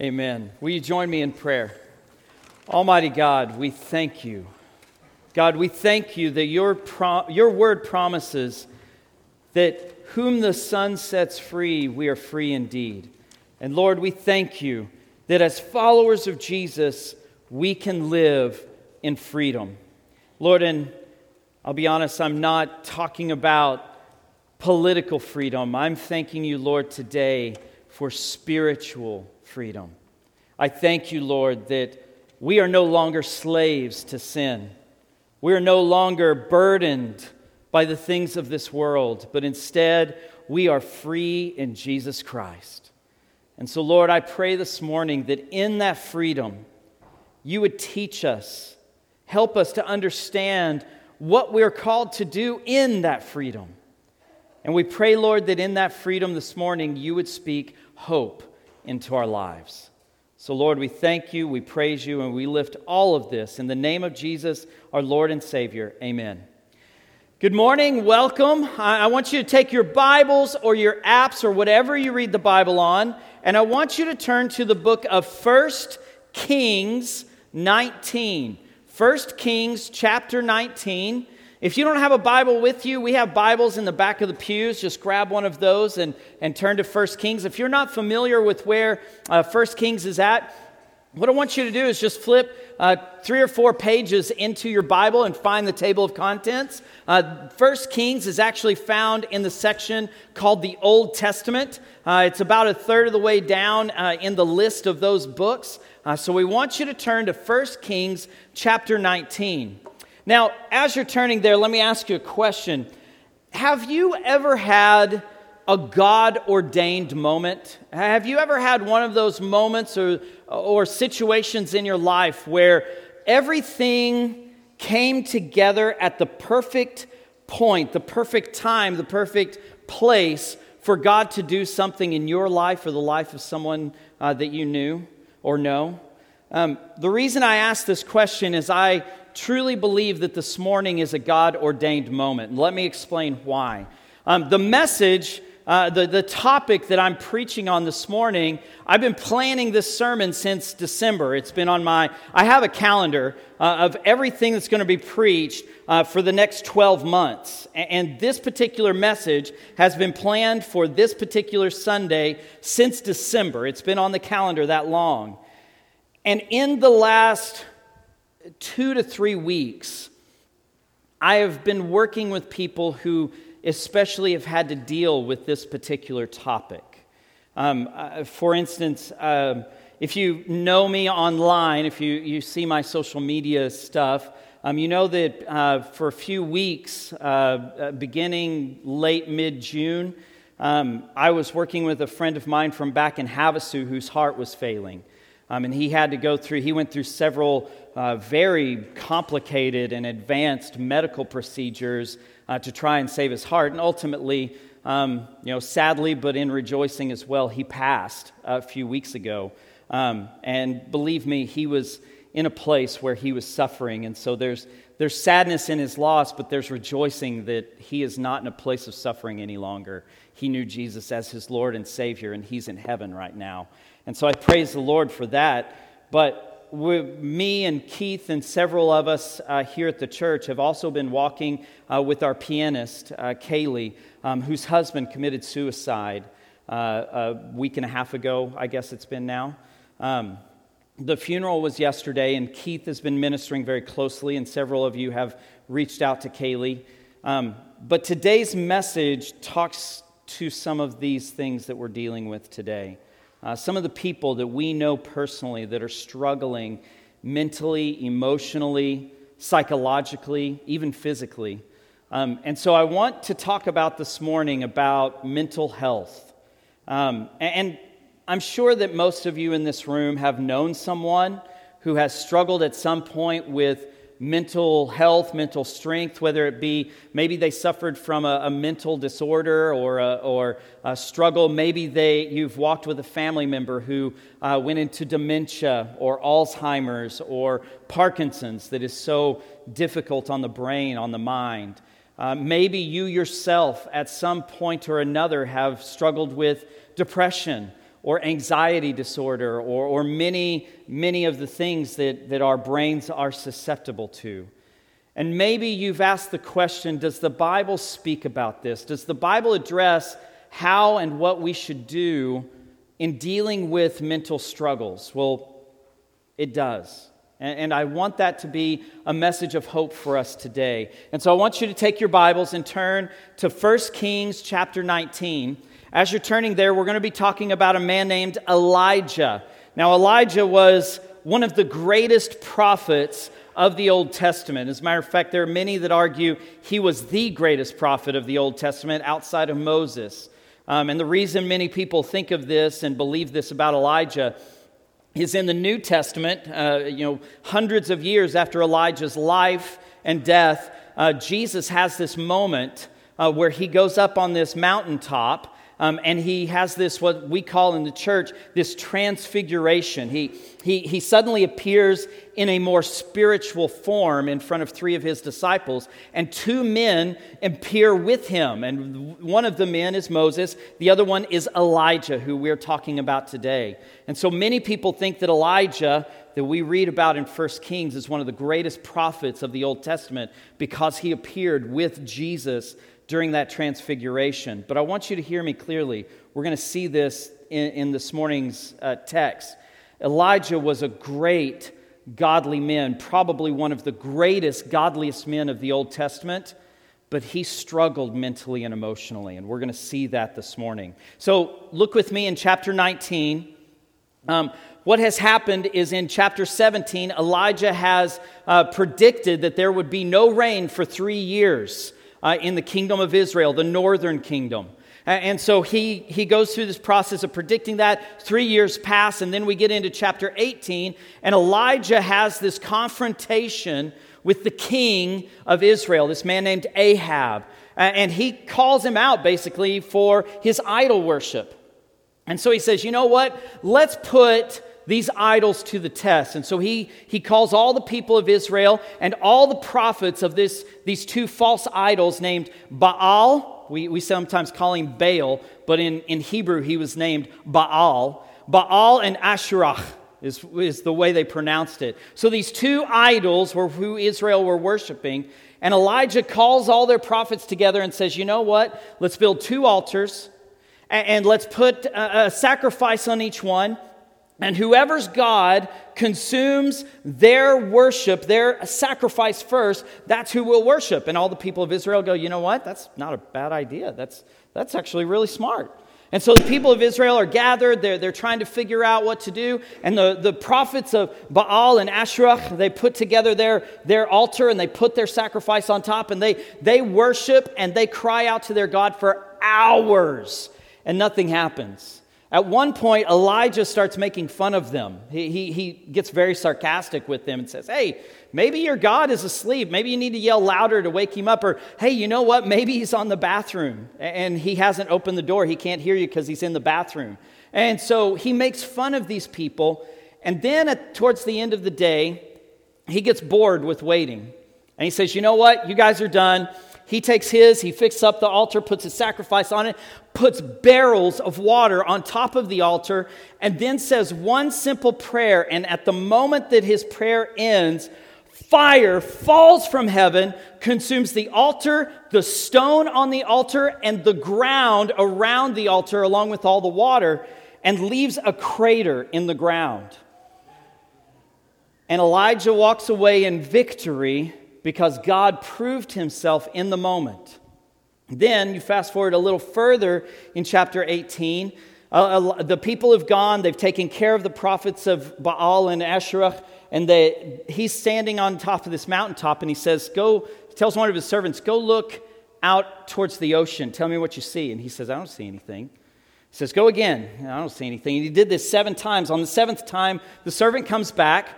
Amen. Will you join me in prayer? Almighty God, we thank you. God, we thank you that your, pro- your word promises that whom the Son sets free, we are free indeed. And Lord, we thank you that as followers of Jesus, we can live in freedom. Lord, and I'll be honest, I'm not talking about political freedom. I'm thanking you, Lord, today for spiritual freedom. I thank you, Lord, that we are no longer slaves to sin. We are no longer burdened by the things of this world, but instead we are free in Jesus Christ. And so, Lord, I pray this morning that in that freedom, you would teach us, help us to understand what we're called to do in that freedom. And we pray, Lord, that in that freedom this morning, you would speak hope into our lives. So, Lord, we thank you, we praise you, and we lift all of this in the name of Jesus, our Lord and Savior. Amen. Good morning, welcome. I want you to take your Bibles or your apps or whatever you read the Bible on, and I want you to turn to the book of First Kings 19. 1 Kings chapter 19. If you don't have a Bible with you, we have Bibles in the back of the pews. Just grab one of those and, and turn to 1 Kings. If you're not familiar with where uh, 1 Kings is at, what I want you to do is just flip uh, three or four pages into your Bible and find the table of contents. Uh, First Kings is actually found in the section called the Old Testament. Uh, it's about a third of the way down uh, in the list of those books. Uh, so we want you to turn to First Kings chapter 19. Now, as you're turning there, let me ask you a question. Have you ever had a God ordained moment? Have you ever had one of those moments or, or situations in your life where everything came together at the perfect point, the perfect time, the perfect place for God to do something in your life or the life of someone uh, that you knew or know? Um, the reason I ask this question is I truly believe that this morning is a God ordained moment. And let me explain why. Um, the message, uh, the, the topic that I'm preaching on this morning, I've been planning this sermon since December. It's been on my, I have a calendar uh, of everything that's going to be preached uh, for the next 12 months. And this particular message has been planned for this particular Sunday since December. It's been on the calendar that long. And in the last two to three weeks, I have been working with people who especially have had to deal with this particular topic. Um, uh, for instance, uh, if you know me online, if you, you see my social media stuff, um, you know that uh, for a few weeks, uh, uh, beginning late mid June, um, I was working with a friend of mine from back in Havasu whose heart was failing. Um, and he had to go through, he went through several uh, very complicated and advanced medical procedures uh, to try and save his heart. And ultimately, um, you know, sadly, but in rejoicing as well, he passed a few weeks ago. Um, and believe me, he was in a place where he was suffering. And so there's, there's sadness in his loss, but there's rejoicing that he is not in a place of suffering any longer. He knew Jesus as his Lord and Savior, and he's in heaven right now. And so I praise the Lord for that. But me and Keith and several of us uh, here at the church have also been walking uh, with our pianist, uh, Kaylee, um, whose husband committed suicide uh, a week and a half ago, I guess it's been now. Um, the funeral was yesterday, and Keith has been ministering very closely, and several of you have reached out to Kaylee. Um, but today's message talks to some of these things that we're dealing with today uh, some of the people that we know personally that are struggling mentally, emotionally, psychologically, even physically. Um, and so I want to talk about this morning about mental health. Um, and I'm sure that most of you in this room have known someone who has struggled at some point with mental health, mental strength, whether it be maybe they suffered from a, a mental disorder or a, or a struggle. Maybe they, you've walked with a family member who uh, went into dementia or Alzheimer's or Parkinson's that is so difficult on the brain, on the mind. Uh, maybe you yourself, at some point or another, have struggled with depression or anxiety disorder or, or many, many of the things that, that our brains are susceptible to. And maybe you've asked the question Does the Bible speak about this? Does the Bible address how and what we should do in dealing with mental struggles? Well, it does. And, I want that to be a message of hope for us today. And so I want you to take your Bibles and turn to 1 Kings chapter 19. As you're turning there, we're going to be talking about a man named Elijah. Now, Elijah was one of the greatest prophets of the Old Testament. As a matter of fact, there are many that argue he was the greatest prophet of the Old Testament outside of Moses. Um, and the reason many people think of this and believe this about Elijah is in the New Testament, uh, you know, hundreds of years after Elijah's life and death, uh, Jesus has this moment uh, where he goes up on this mountaintop um, and he has this, what we call in the church, this transfiguration. He, he, he suddenly appears in a more spiritual form in front of three of his disciples, and two men appear with him. And one of the men is Moses, the other one is Elijah, who we're talking about today. And so many people think that Elijah, that we read about in 1 Kings, is one of the greatest prophets of the Old Testament because he appeared with Jesus during that transfiguration. But I want you to hear me clearly. We're going to see this in, in this morning's uh, text. Elijah was a great godly man, probably one of the greatest, godliest men of the Old Testament, but he struggled mentally and emotionally, and we're going to see that this morning. So look with me in chapter 19. Um, what has happened is in chapter 17, Elijah has uh, predicted that there would be no rain for three years uh, in the kingdom of Israel, the northern kingdom. And so he, he goes through this process of predicting that. Three years pass, and then we get into chapter 18, and Elijah has this confrontation with the king of Israel, this man named Ahab. And he calls him out basically for his idol worship. And so he says, You know what? Let's put these idols to the test. And so he, he calls all the people of Israel and all the prophets of this, these two false idols named Baal. We, we sometimes call him Baal, but in, in Hebrew he was named Baal. Baal and Asherah is, is the way they pronounced it. So these two idols were who Israel were worshiping. And Elijah calls all their prophets together and says, You know what? Let's build two altars and, and let's put a, a sacrifice on each one and whoever's God consumes their worship, their sacrifice first, that's who will worship. And all the people of Israel go, you know what? That's not a bad idea. That's, that's actually really smart. And so the people of Israel are gathered. They're, they're trying to figure out what to do. And the, the prophets of Baal and Asherah, they put together their, their altar and they put their sacrifice on top and they, they worship and they cry out to their God for hours and nothing happens. At one point, Elijah starts making fun of them. He, he, he gets very sarcastic with them and says, Hey, maybe your God is asleep. Maybe you need to yell louder to wake him up. Or, hey, you know what? Maybe he's on the bathroom and he hasn't opened the door. He can't hear you because he's in the bathroom. And so he makes fun of these people. And then at, towards the end of the day, he gets bored with waiting. And he says, You know what? You guys are done. He takes his, he fixes up the altar, puts a sacrifice on it, puts barrels of water on top of the altar, and then says one simple prayer. And at the moment that his prayer ends, fire falls from heaven, consumes the altar, the stone on the altar, and the ground around the altar, along with all the water, and leaves a crater in the ground. And Elijah walks away in victory because God proved himself in the moment. Then you fast forward a little further in chapter 18. Uh, the people have gone, they've taken care of the prophets of Baal and Asherah, and they, he's standing on top of this mountaintop and he says, Go, tells one of his servants, Go look out towards the ocean. Tell me what you see. And he says, I don't see anything. He says, Go again. I don't see anything. And he did this seven times. On the seventh time, the servant comes back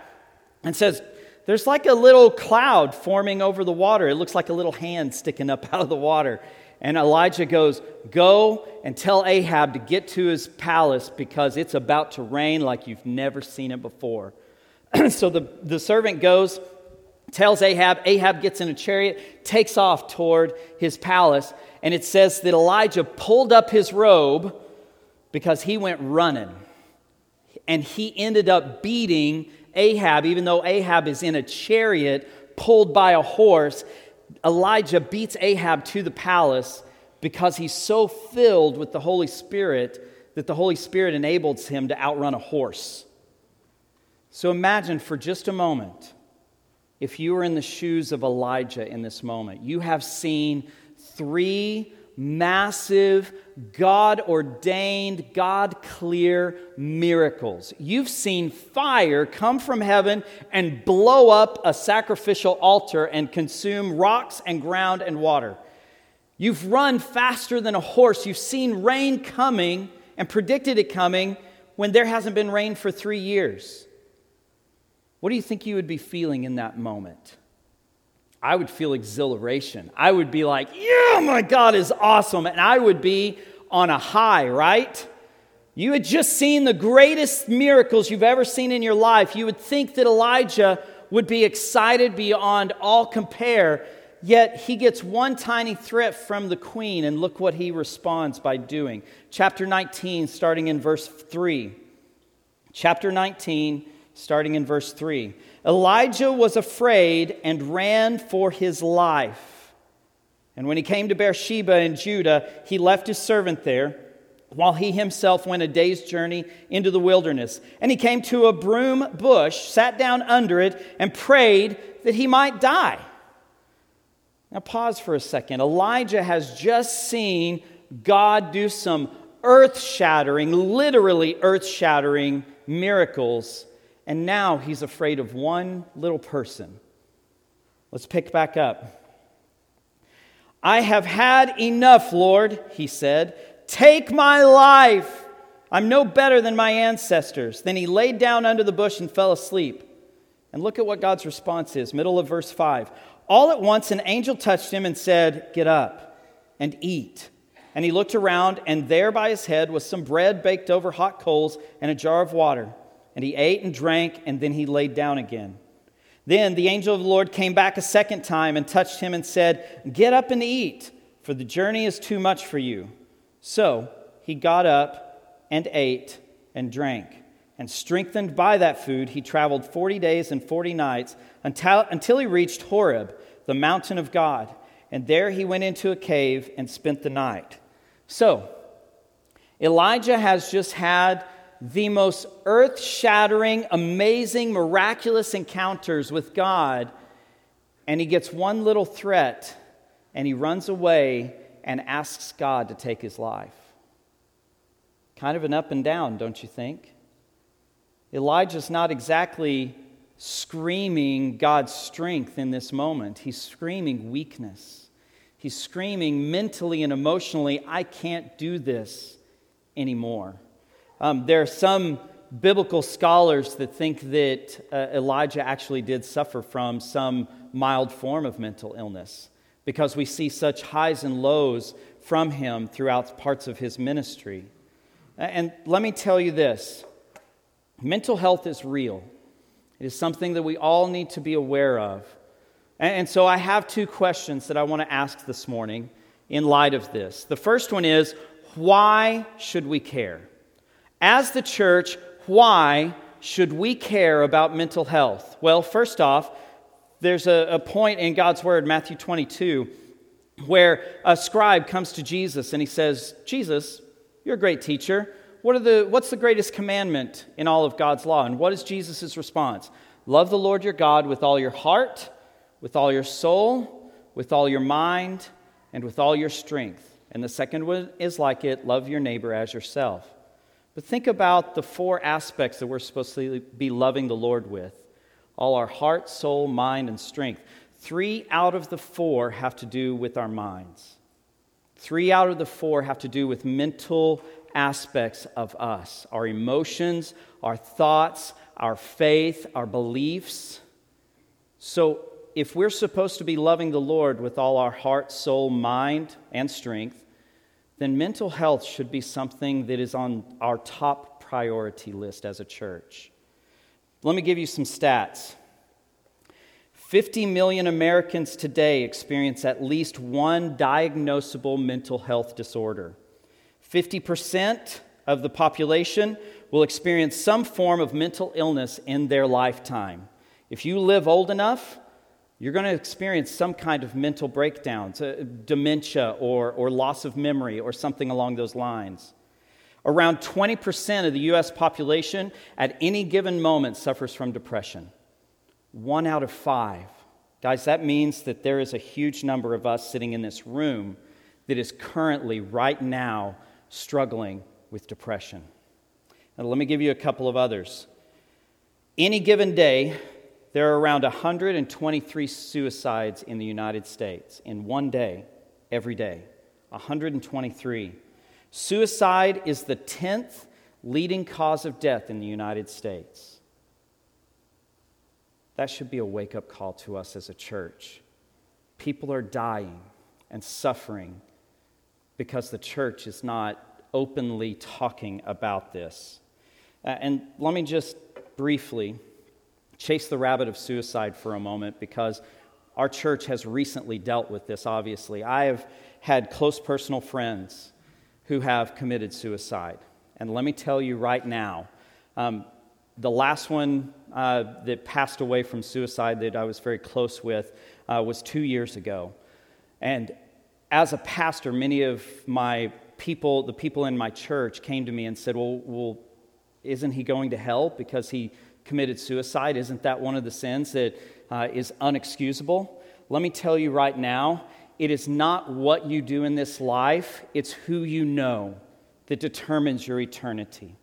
and says, there's like a little cloud forming over the water. It looks like a little hand sticking up out of the water. And Elijah goes, Go and tell Ahab to get to his palace because it's about to rain like you've never seen it before. so the, the servant goes, tells Ahab. Ahab gets in a chariot, takes off toward his palace. And it says that Elijah pulled up his robe because he went running. And he ended up beating Ahab, even though Ahab is in a chariot pulled by a horse. Elijah beats Ahab to the palace because he's so filled with the Holy Spirit that the Holy Spirit enables him to outrun a horse. So imagine for just a moment if you were in the shoes of Elijah in this moment. You have seen three massive, God ordained, God clear miracles. You've seen fire come from heaven and blow up a sacrificial altar and consume rocks and ground and water. You've run faster than a horse. You've seen rain coming and predicted it coming when there hasn't been rain for three years. What do you think you would be feeling in that moment? I would feel exhilaration. I would be like, yeah, my God is awesome. And I would be on a high, right? You had just seen the greatest miracles you've ever seen in your life. You would think that Elijah would be excited beyond all compare. Yet he gets one tiny threat from the queen, and look what he responds by doing. Chapter 19, starting in verse 3. Chapter 19, starting in verse 3. Elijah was afraid and ran for his life. And when he came to Beersheba in Judah, he left his servant there while he himself went a day's journey into the wilderness. And he came to a broom bush, sat down under it, and prayed that he might die. Now, pause for a second. Elijah has just seen God do some earth shattering, literally earth shattering miracles and now he's afraid of one little person. Let's pick back up. I have had enough, Lord, he said. Take my life. I'm no better than my ancestors. Then he laid down under the bush and fell asleep. And look at what God's response is, middle of verse 5. All at once, an angel touched him and said, Get up and eat. And he looked around, and there by his head was some bread baked over hot coals and a jar of water. And he ate and drank, and then he laid down again. Then the angel of the Lord came back a second time and touched him and said, Get up and eat, for the journey is too much for you. So he got up and ate and drank. And strengthened by that food, he traveled 40 days and 40 nights until, until he reached Horeb, the mountain of God. And there he went into a cave and spent the night. So, Elijah has just had the most earth shattering, amazing, miraculous encounters with God, and he gets one little threat and he runs away and asks God to take his life. Kind of an up and down, don't you think? Elijah's not exactly screaming God's strength in this moment, he's screaming weakness. He's screaming mentally and emotionally, I can't do this anymore. Um, there are some biblical scholars that think that uh, Elijah actually did suffer from some mild form of mental illness because we see such highs and lows from him throughout parts of his ministry. And let me tell you this mental health is real, it is something that we all need to be aware of. And so I have two questions that I want to ask this morning in light of this. The first one is why should we care? As the church, why should we care about mental health? Well, first off, there's a, a, point in God's Word, Matthew 22, where a scribe comes to Jesus and he says, Jesus, you're a great teacher. What are the, what's the greatest commandment in all of God's law? And what is Jesus' response? Love the Lord your God with all your heart, with all your soul, with all your mind, and with all your strength. And the second one is like it love your neighbor as yourself. But think about the four aspects that we're supposed to be loving the Lord with all our heart, soul, mind, and strength. Three out of the four have to do with our minds. Three out of the four have to do with mental aspects of us our emotions, our thoughts, our faith, our beliefs. So, if we're supposed to be loving the Lord with all our heart, soul, mind, and strength, then mental health should be something that is on our top priority list as a church. Let me give you some stats. 50 million Americans today experience at least one diagnosable mental health disorder. 50% of the population will experience some form of mental illness in their lifetime. If you live old enough, you're going to experience some kind of mental breakdowns, dementia or, or loss of memory or something along those lines. Around 20% of the US population at any given moment suffers from depression. One out of five. Guys, that means that there is a huge number of us sitting in this room that is currently, right now, struggling with depression. Now, let me give you a couple of others. Any given day, there are around 123 suicides in the United States in one day, every day. 123. Suicide is the 10th leading cause of death in the United States. That should be a wake up call to us as a church. People are dying and suffering because the church is not openly talking about this. Uh, and let me just briefly chase the rabbit of suicide for a moment because our church has recently dealt with this, obviously. I have had close personal friends who have committed suicide. And let me tell you right now, um, the last one uh, that passed away from suicide that I was very close with uh, was two years ago. And as a pastor, many of my people, the people in my church, came to me and said, Well, well isn't he going to hell because he committed suicide? Isn't that one of the sins that uh, is unexcusable? Let me tell you right now, it is not what you do in this life, it's who you know that determines your eternity.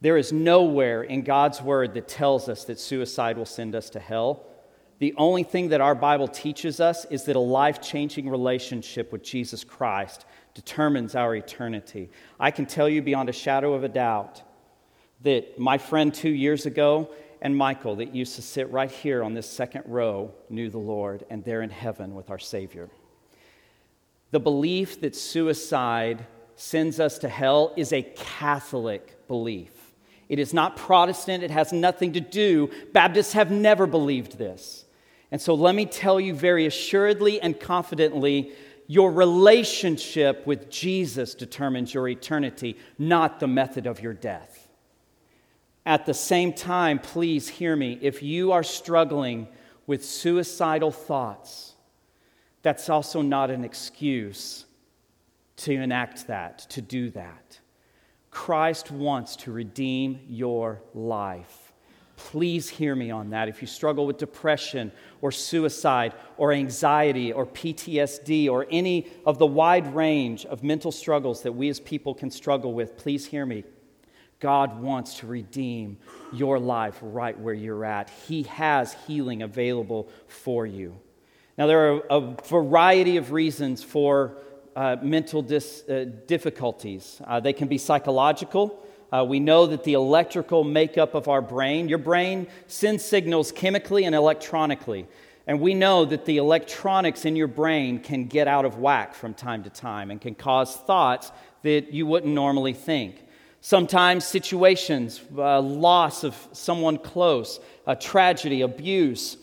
There is nowhere in God's word that tells us that suicide will send us to hell. The only thing that our Bible teaches us is that a life changing relationship with Jesus Christ determines our eternity. I can tell you beyond a shadow of a doubt that my friend two years ago and Michael, that used to sit right here on this second row, knew the Lord, and they're in heaven with our Savior. The belief that suicide sends us to hell is a Catholic belief. It is not Protestant, it has nothing to do. Baptists have never believed this. And so let me tell you very assuredly and confidently your relationship with Jesus determines your eternity, not the method of your death. At the same time, please hear me. If you are struggling with suicidal thoughts, that's also not an excuse to enact that, to do that. Christ wants to redeem your life. Please hear me on that. If you struggle with depression or suicide or anxiety or PTSD or any of the wide range of mental struggles that we as people can struggle with, please hear me. God wants to redeem your life right where you're at. He has healing available for you. Now, there are a variety of reasons for uh, mental dis, uh, difficulties. Uh, they can be psychological. Uh, we know that the electrical makeup of our brain, your brain sends signals chemically and electronically. And we know that the electronics in your brain can get out of whack from time to time and can cause thoughts that you wouldn't normally think. Sometimes situations, uh, loss of someone close, a tragedy, abuse,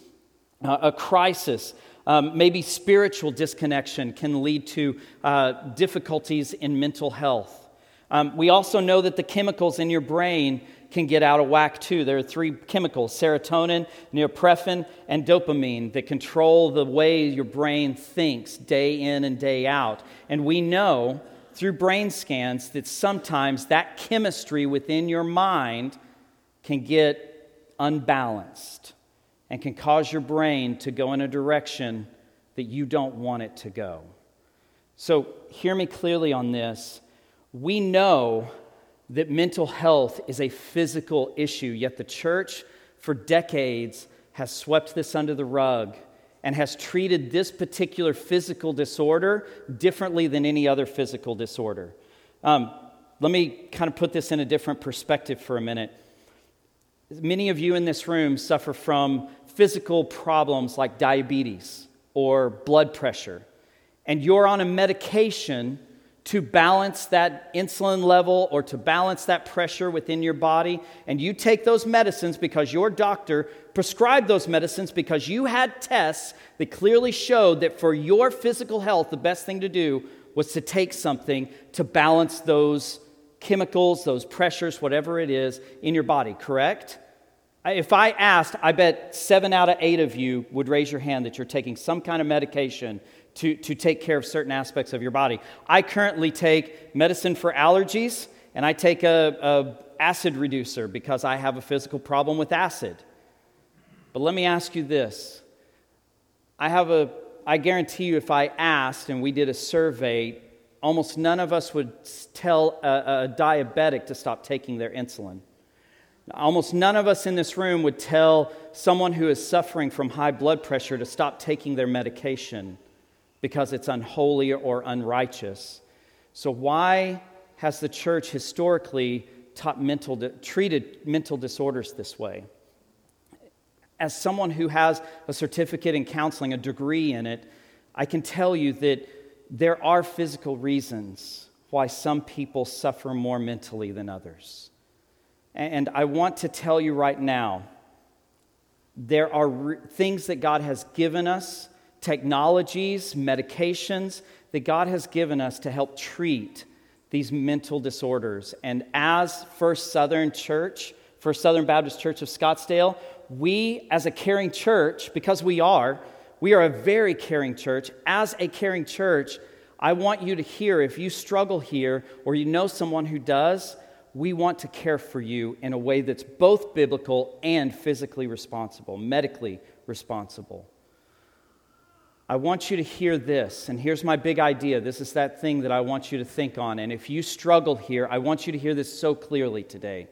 uh, a crisis, um, maybe spiritual disconnection can lead to uh, difficulties in mental health. Um, we also know that the chemicals in your brain can get out of whack too. There are three chemicals serotonin, norepinephrine, and dopamine that control the way your brain thinks day in and day out. And we know through brain scans that sometimes that chemistry within your mind can get unbalanced and can cause your brain to go in a direction that you don't want it to go. So, hear me clearly on this. We know that mental health is a physical issue, yet the church for decades has swept this under the rug and has treated this particular physical disorder differently than any other physical disorder. Um, let me kind of put this in a different perspective for a minute. Many of you in this room suffer from physical problems like diabetes or blood pressure, and you're on a medication to balance that insulin level or to balance that pressure within your body, and you take those medicines because your doctor prescribed those medicines because you had tests that clearly showed that for your physical health, the best thing to do was to take something to balance those chemicals, those pressures, whatever it is, in your body, correct? If I asked, I bet seven out of eight of you would raise your hand that you're taking some kind of medication to, to take care of certain aspects of your body. I currently take medicine for allergies, and I take a, a acid reducer because I have a physical problem with acid. But let me ask you this. I have a I guarantee you if I asked and we did a survey, almost none of us would tell a, a diabetic to stop taking their insulin. Almost none of us in this room would tell someone who is suffering from high blood pressure to stop taking their medication because it's unholy or unrighteous. So, why has the church historically taught mental, treated mental disorders this way? As someone who has a certificate in counseling, a degree in it, I can tell you that there are physical reasons why some people suffer more mentally than others. And I want to tell you right now there are re- things that God has given us, technologies, medications that God has given us to help treat these mental disorders. And as First Southern Church, First Southern Baptist Church of Scottsdale, we as a caring church, because we are, we are a very caring church. As a caring church, I want you to hear if you struggle here or you know someone who does, we want to care for you in a way that's both biblical and physically responsible, medically responsible. I want you to hear this, and here's my big idea. This is that thing that I want you to think on. And if you struggle here, I want you to hear this so clearly today.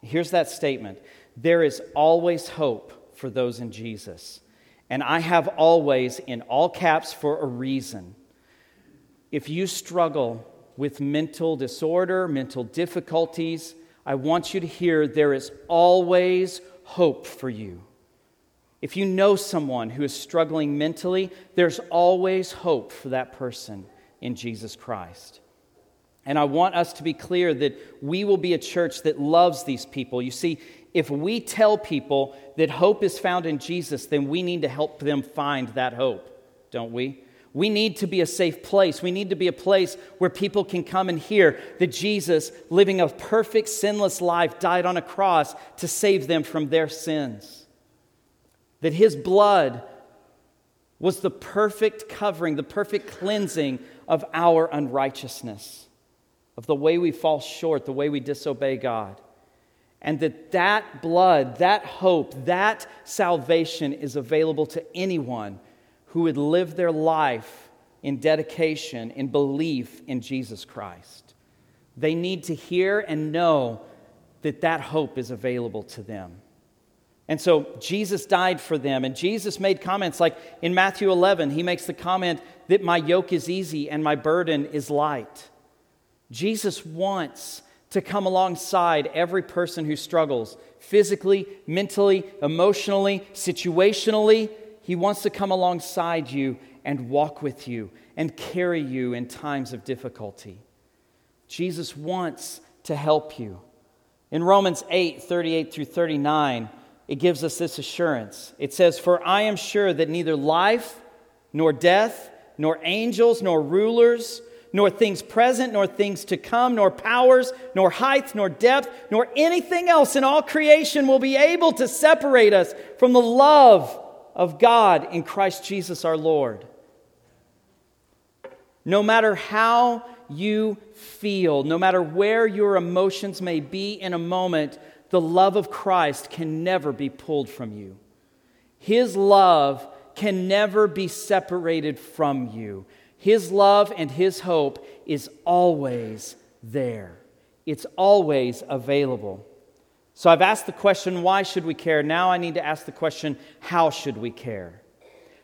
Here's that statement There is always hope for those in Jesus. And I have always, in all caps, for a reason. If you struggle with mental disorder, mental difficulties, I want you to hear there is always hope for you. If you know someone who is struggling mentally, there's always hope for that person in Jesus Christ. And I want us to be clear that we will be a church that loves these people. You see, if we tell people that hope is found in Jesus, then we need to help them find that hope, don't we? We need to be a safe place. We need to be a place where people can come and hear that Jesus, living a perfect, sinless life, died on a cross to save them from their sins. That his blood was the perfect covering, the perfect cleansing of our unrighteousness, of the way we fall short, the way we disobey God. And that that blood, that hope, that salvation is available to anyone who would live their life in dedication, in belief in Jesus Christ. They need to hear and know that that hope is available to them. And so Jesus died for them, and Jesus made comments like in Matthew 11, he makes the comment that my yoke is easy and my burden is light. Jesus wants to come alongside every person who struggles physically, mentally, emotionally, situationally, he wants to come alongside you and walk with you and carry you in times of difficulty. Jesus wants to help you. In Romans 8 38 through 39, it gives us this assurance. It says, For I am sure that neither life, nor death, nor angels, nor rulers, nor things present, nor things to come, nor powers, nor height, nor depth, nor anything else in all creation will be able to separate us from the love of God in Christ Jesus our Lord. No matter how you feel, no matter where your emotions may be in a moment, the love of Christ can never be pulled from you. His love can never be separated from you. His love and His hope is always there, it's always available. So I've asked the question, why should we care? Now I need to ask the question, how should we care?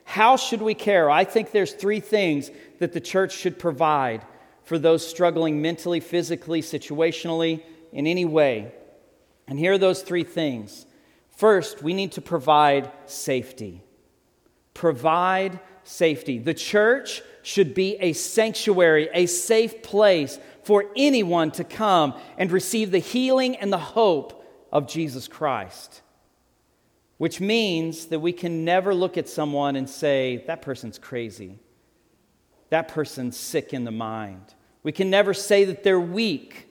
How should we care? I think there's three things that the church should provide for those struggling mentally, physically, situationally, in any way. And here are those three things. First, we need to provide safety. Provide safety. The church should be a sanctuary, a safe place for anyone to come and receive the healing and the hope of Jesus Christ. Which means that we can never look at someone and say, that person's crazy. That person's sick in the mind. We can never say that they're weak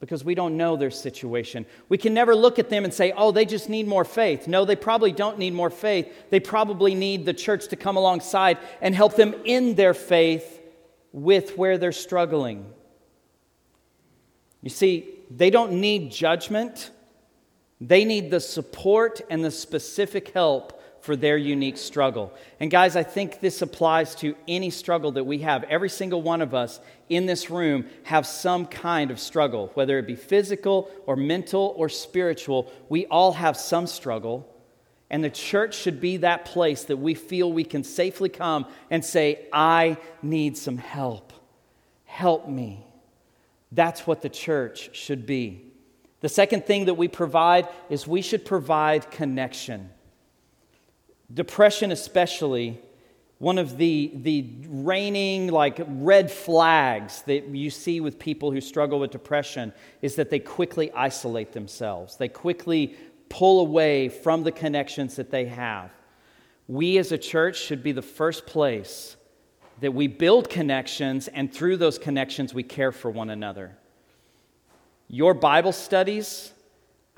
because we don't know their situation. We can never look at them and say, oh, they just need more faith. No, they probably don't need more faith. They probably need the church to come alongside and help them in their faith with where they're struggling. You see, they don't need judgment, they need the support and the specific help for their unique struggle. And guys, I think this applies to any struggle that we have. Every single one of us in this room have some kind of struggle, whether it be physical or mental or spiritual. We all have some struggle. And the church should be that place that we feel we can safely come and say, I need some help. Help me. That's what the church should be. The second thing that we provide is we should provide connection. Depression, especially, one of the, the reigning, like, red flags that you see with people who struggle with depression is that they quickly isolate themselves. They quickly pull away from the connections that they have. We as a church should be the first place that we build connections, and through those connections, we care for one another. Your Bible studies,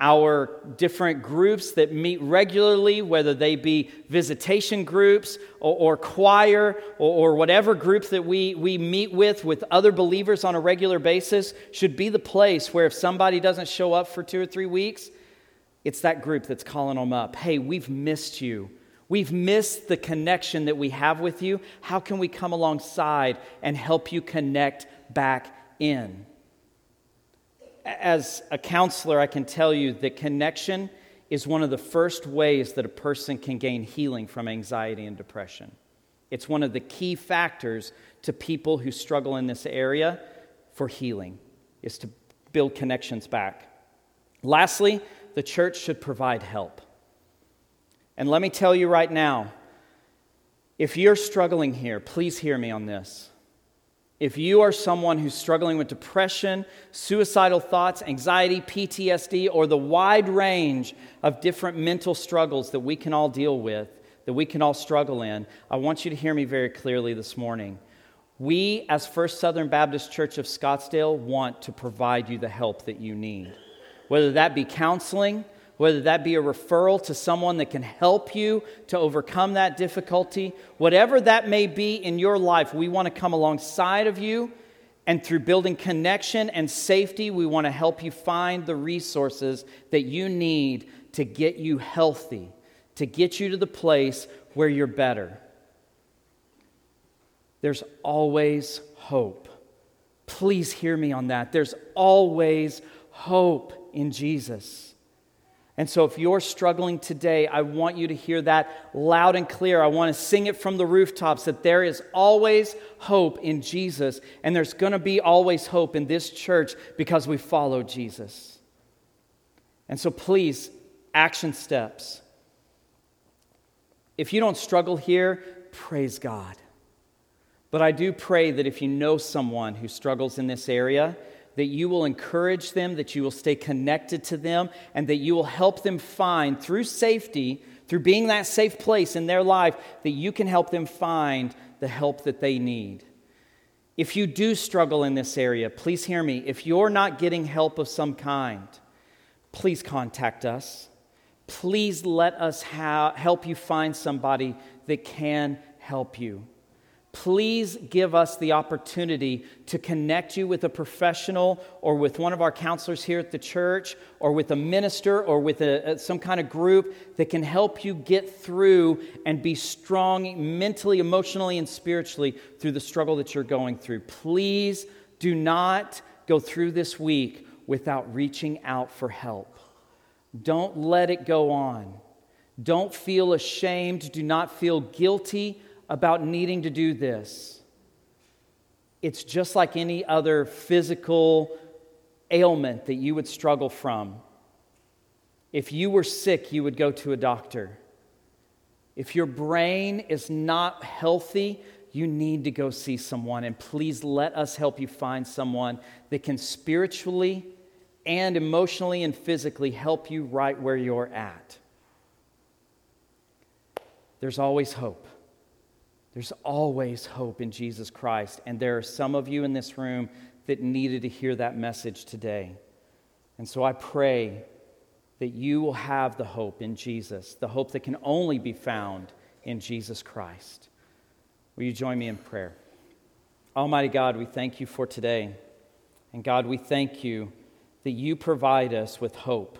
our different groups that meet regularly, whether they be visitation groups or, or choir or, or, whatever group that we, we meet with with other believers on a regular basis, should be the place where if somebody doesn't show up for two or three weeks, it's that group that's calling them up. Hey, we've missed you. We've missed the connection that we have with you. How can we come alongside and help you connect back in? As a counselor, I can tell you that connection is one of the first ways that a person can gain healing from anxiety and depression. It's one of the key factors to people who struggle in this area for healing is to build connections back. Lastly, the church should provide help. And let me tell you right now, if you're struggling here, please hear me on this. If you are someone who's struggling with depression, suicidal thoughts, anxiety, PTSD, or the wide range of different mental struggles that we can all deal with, that we can all struggle in, I want you to hear me very clearly this morning. We, as First Southern Baptist Church of Scottsdale, want to provide you the help that you need. Whether that be counseling, whether that be a referral to someone that can help you to overcome that difficulty, whatever that may be in your life, we want to come alongside of you. And through building connection and safety, we want to help you find the resources that you need to get you healthy, to get you to the place where you're better. There's always hope. Please hear me on that. There's always hope in Jesus. And so, if you're struggling today, I want you to hear that loud and clear. I want to sing it from the rooftops that there is always hope in Jesus, and there's going to be always hope in this church because we follow Jesus. And so, please, action steps. If you don't struggle here, praise God. But I do pray that if you know someone who struggles in this area, that you will encourage them, that you will stay connected to them, and that you will help them find through safety, through being that safe place in their life, that you can help them find the help that they need. If you do struggle in this area, please hear me. If you're not getting help of some kind, please contact us. Please let us ha- help you find somebody that can help you please give us the opportunity to connect you with a professional or with one of our counselors here at the church or with a minister or with a, some kind of group that can help you get through and be strong mentally, emotionally, and spiritually through the struggle that you're going through. Please do not go through this week without reaching out for help. Don't let it go on. Don't feel ashamed. Do not feel guilty about needing to do this. It's just like any other physical ailment that you would struggle from. If you were sick, you would go to a doctor. If your brain is not healthy, you need to go see someone. And please let us help you find someone that can spiritually and emotionally and physically help you right where you're at. There's always hope. There's always hope in Jesus Christ. And there are some of you in this room that needed to hear that message today. And so I pray that you will have the hope in Jesus, the hope that can only be found in Jesus Christ. Will you join me in prayer? Almighty God, we thank you for today. And God, we thank you that you provide us with hope,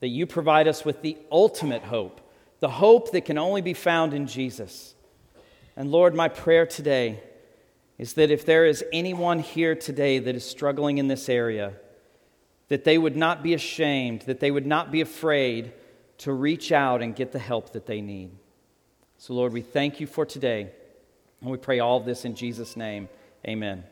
that you provide us with the ultimate hope, the hope that can only be found in Jesus. And Lord, my prayer today is that if there is anyone here today that is struggling in this area, that they would not be ashamed, that they would not be afraid to reach out and get the help that they need. So, Lord, we thank you for today, and we pray all of this in Jesus' name. Amen.